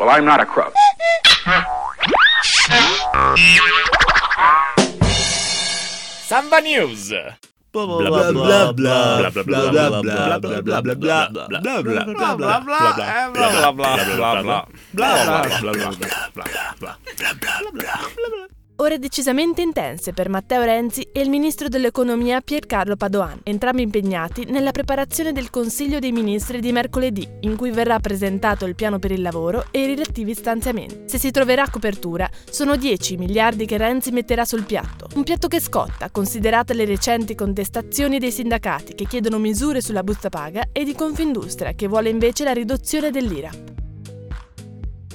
Well, I'm not a crook. Samba News. Blah blah blah blah blah blah blah blah blah blah blah blah blah blah blah blah blah blah blah blah Ore decisamente intense per Matteo Renzi e il ministro dell'economia Piercarlo Padoan, entrambi impegnati nella preparazione del Consiglio dei Ministri di mercoledì, in cui verrà presentato il piano per il lavoro e i relativi stanziamenti. Se si troverà copertura, sono 10 miliardi che Renzi metterà sul piatto. Un piatto che scotta, considerate le recenti contestazioni dei sindacati che chiedono misure sulla busta paga e di Confindustria che vuole invece la riduzione dell'IRAP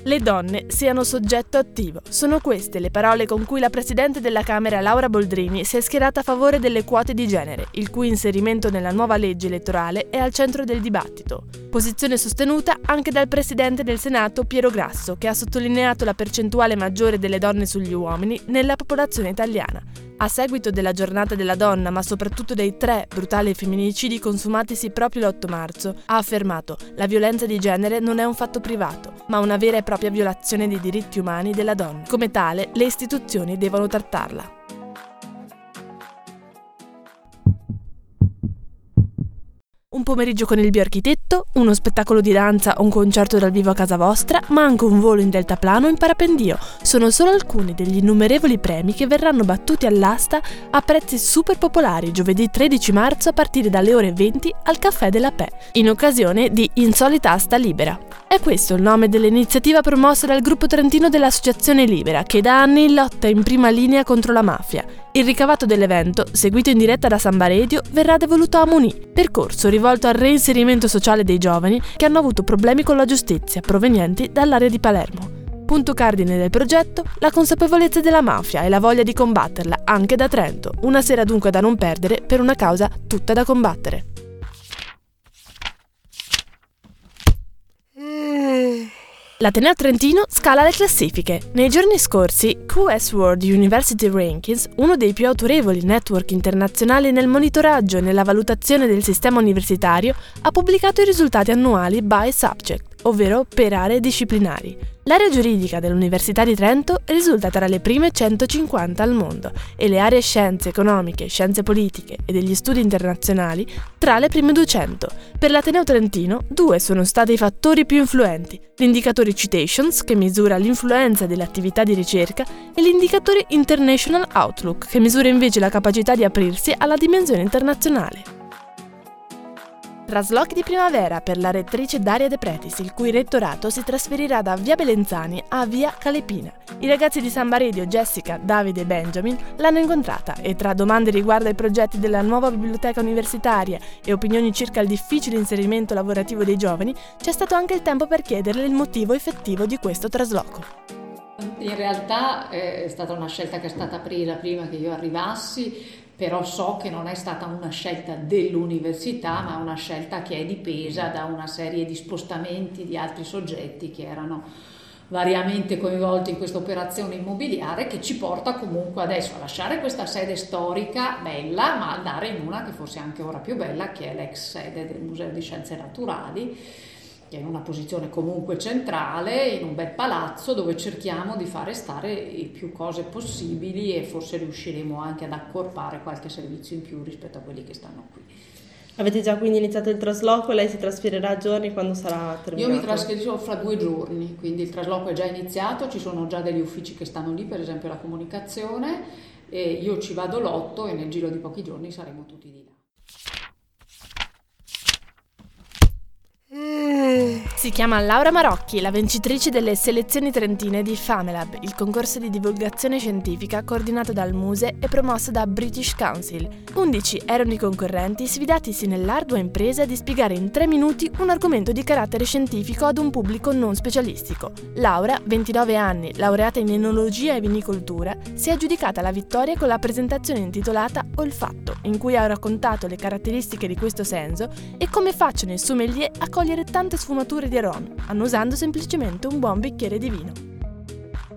le donne siano soggetto attivo. Sono queste le parole con cui la Presidente della Camera Laura Boldrini si è schierata a favore delle quote di genere, il cui inserimento nella nuova legge elettorale è al centro del dibattito. Posizione sostenuta anche dal Presidente del Senato Piero Grasso, che ha sottolineato la percentuale maggiore delle donne sugli uomini nella popolazione italiana. A seguito della giornata della donna, ma soprattutto dei tre brutali femminicidi consumatisi proprio l'8 marzo, ha affermato la violenza di genere non è un fatto privato, ma una vera e propria violazione dei diritti umani della donna. Come tale, le istituzioni devono trattarla. Un pomeriggio con il bioarchitetto, uno spettacolo di danza o un concerto dal vivo a casa vostra, ma anche un volo in deltaplano in parapendio. Sono solo alcuni degli innumerevoli premi che verranno battuti all'asta a prezzi super popolari giovedì 13 marzo a partire dalle ore 20 al Caffè della Pè, in occasione di Insolita Asta Libera. È questo il nome dell'iniziativa promossa dal gruppo trentino dell'Associazione Libera, che da anni lotta in prima linea contro la mafia. Il ricavato dell'evento, seguito in diretta da Samba Radio, verrà devoluto a Muni, percorso rivolto al reinserimento sociale dei giovani che hanno avuto problemi con la giustizia provenienti dall'area di Palermo. Punto cardine del progetto, la consapevolezza della mafia e la voglia di combatterla anche da Trento, una sera dunque da non perdere per una causa tutta da combattere. L'Ateneo Trentino scala le classifiche. Nei giorni scorsi, QS World University Rankings, uno dei più autorevoli network internazionali nel monitoraggio e nella valutazione del sistema universitario, ha pubblicato i risultati annuali by subject ovvero per aree disciplinari. L'area giuridica dell'Università di Trento risulta tra le prime 150 al mondo e le aree scienze economiche, scienze politiche e degli studi internazionali tra le prime 200. Per l'Ateneo Trentino, due sono stati i fattori più influenti, l'indicatore Citations, che misura l'influenza delle attività di ricerca, e l'indicatore International Outlook, che misura invece la capacità di aprirsi alla dimensione internazionale. Traslochi di primavera per la rettrice Daria De Pretis, il cui rettorato si trasferirà da via Belenzani a via Calepina. I ragazzi di Samba Radio, Jessica, Davide e Benjamin, l'hanno incontrata e tra domande riguardo ai progetti della nuova biblioteca universitaria e opinioni circa il difficile inserimento lavorativo dei giovani, c'è stato anche il tempo per chiederle il motivo effettivo di questo trasloco. In realtà eh, è stata una scelta che è stata presa prima che io arrivassi però so che non è stata una scelta dell'università, ma una scelta che è dipesa da una serie di spostamenti di altri soggetti che erano variamente coinvolti in questa operazione immobiliare che ci porta comunque adesso a lasciare questa sede storica bella, ma andare in una che forse è anche ora più bella, che è l'ex sede del Museo di Scienze Naturali che è in una posizione comunque centrale, in un bel palazzo dove cerchiamo di fare stare il più cose possibili e forse riusciremo anche ad accorpare qualche servizio in più rispetto a quelli che stanno qui. Avete già quindi iniziato il trasloco e lei si trasferirà a giorni quando sarà terminato? Io mi trasferisco fra due giorni, quindi il trasloco è già iniziato, ci sono già degli uffici che stanno lì, per esempio la comunicazione, e io ci vado l'otto e nel giro di pochi giorni saremo tutti lì. Si chiama Laura Marocchi, la vincitrice delle selezioni trentine di Famelab, il concorso di divulgazione scientifica coordinato dal Muse e promosso da British Council. 11 erano i concorrenti sfidatisi nell'ardua impresa di spiegare in 3 minuti un argomento di carattere scientifico ad un pubblico non specialistico. Laura, 29 anni, laureata in enologia e vinicoltura, si è aggiudicata la vittoria con la presentazione intitolata Olfatto, in cui ha raccontato le caratteristiche di questo senso e come facciano i sommelier a cogliere tante sfumature di aromi, annusando semplicemente un buon bicchiere di vino.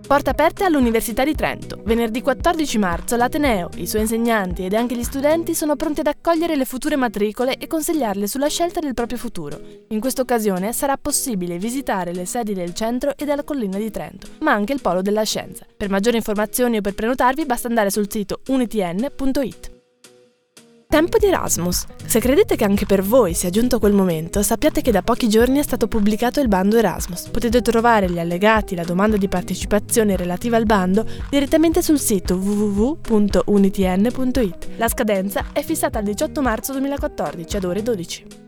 Porte aperte all'Università di Trento. Venerdì 14 marzo l'Ateneo, i suoi insegnanti ed anche gli studenti sono pronti ad accogliere le future matricole e consigliarle sulla scelta del proprio futuro. In questa occasione sarà possibile visitare le sedi del centro e della collina di Trento, ma anche il polo della scienza. Per maggiori informazioni o per prenotarvi basta andare sul sito unitn.it. Tempo di Erasmus. Se credete che anche per voi sia giunto quel momento, sappiate che da pochi giorni è stato pubblicato il bando Erasmus. Potete trovare gli allegati e la domanda di partecipazione relativa al bando direttamente sul sito www.unitn.it. La scadenza è fissata al 18 marzo 2014 ad ore 12.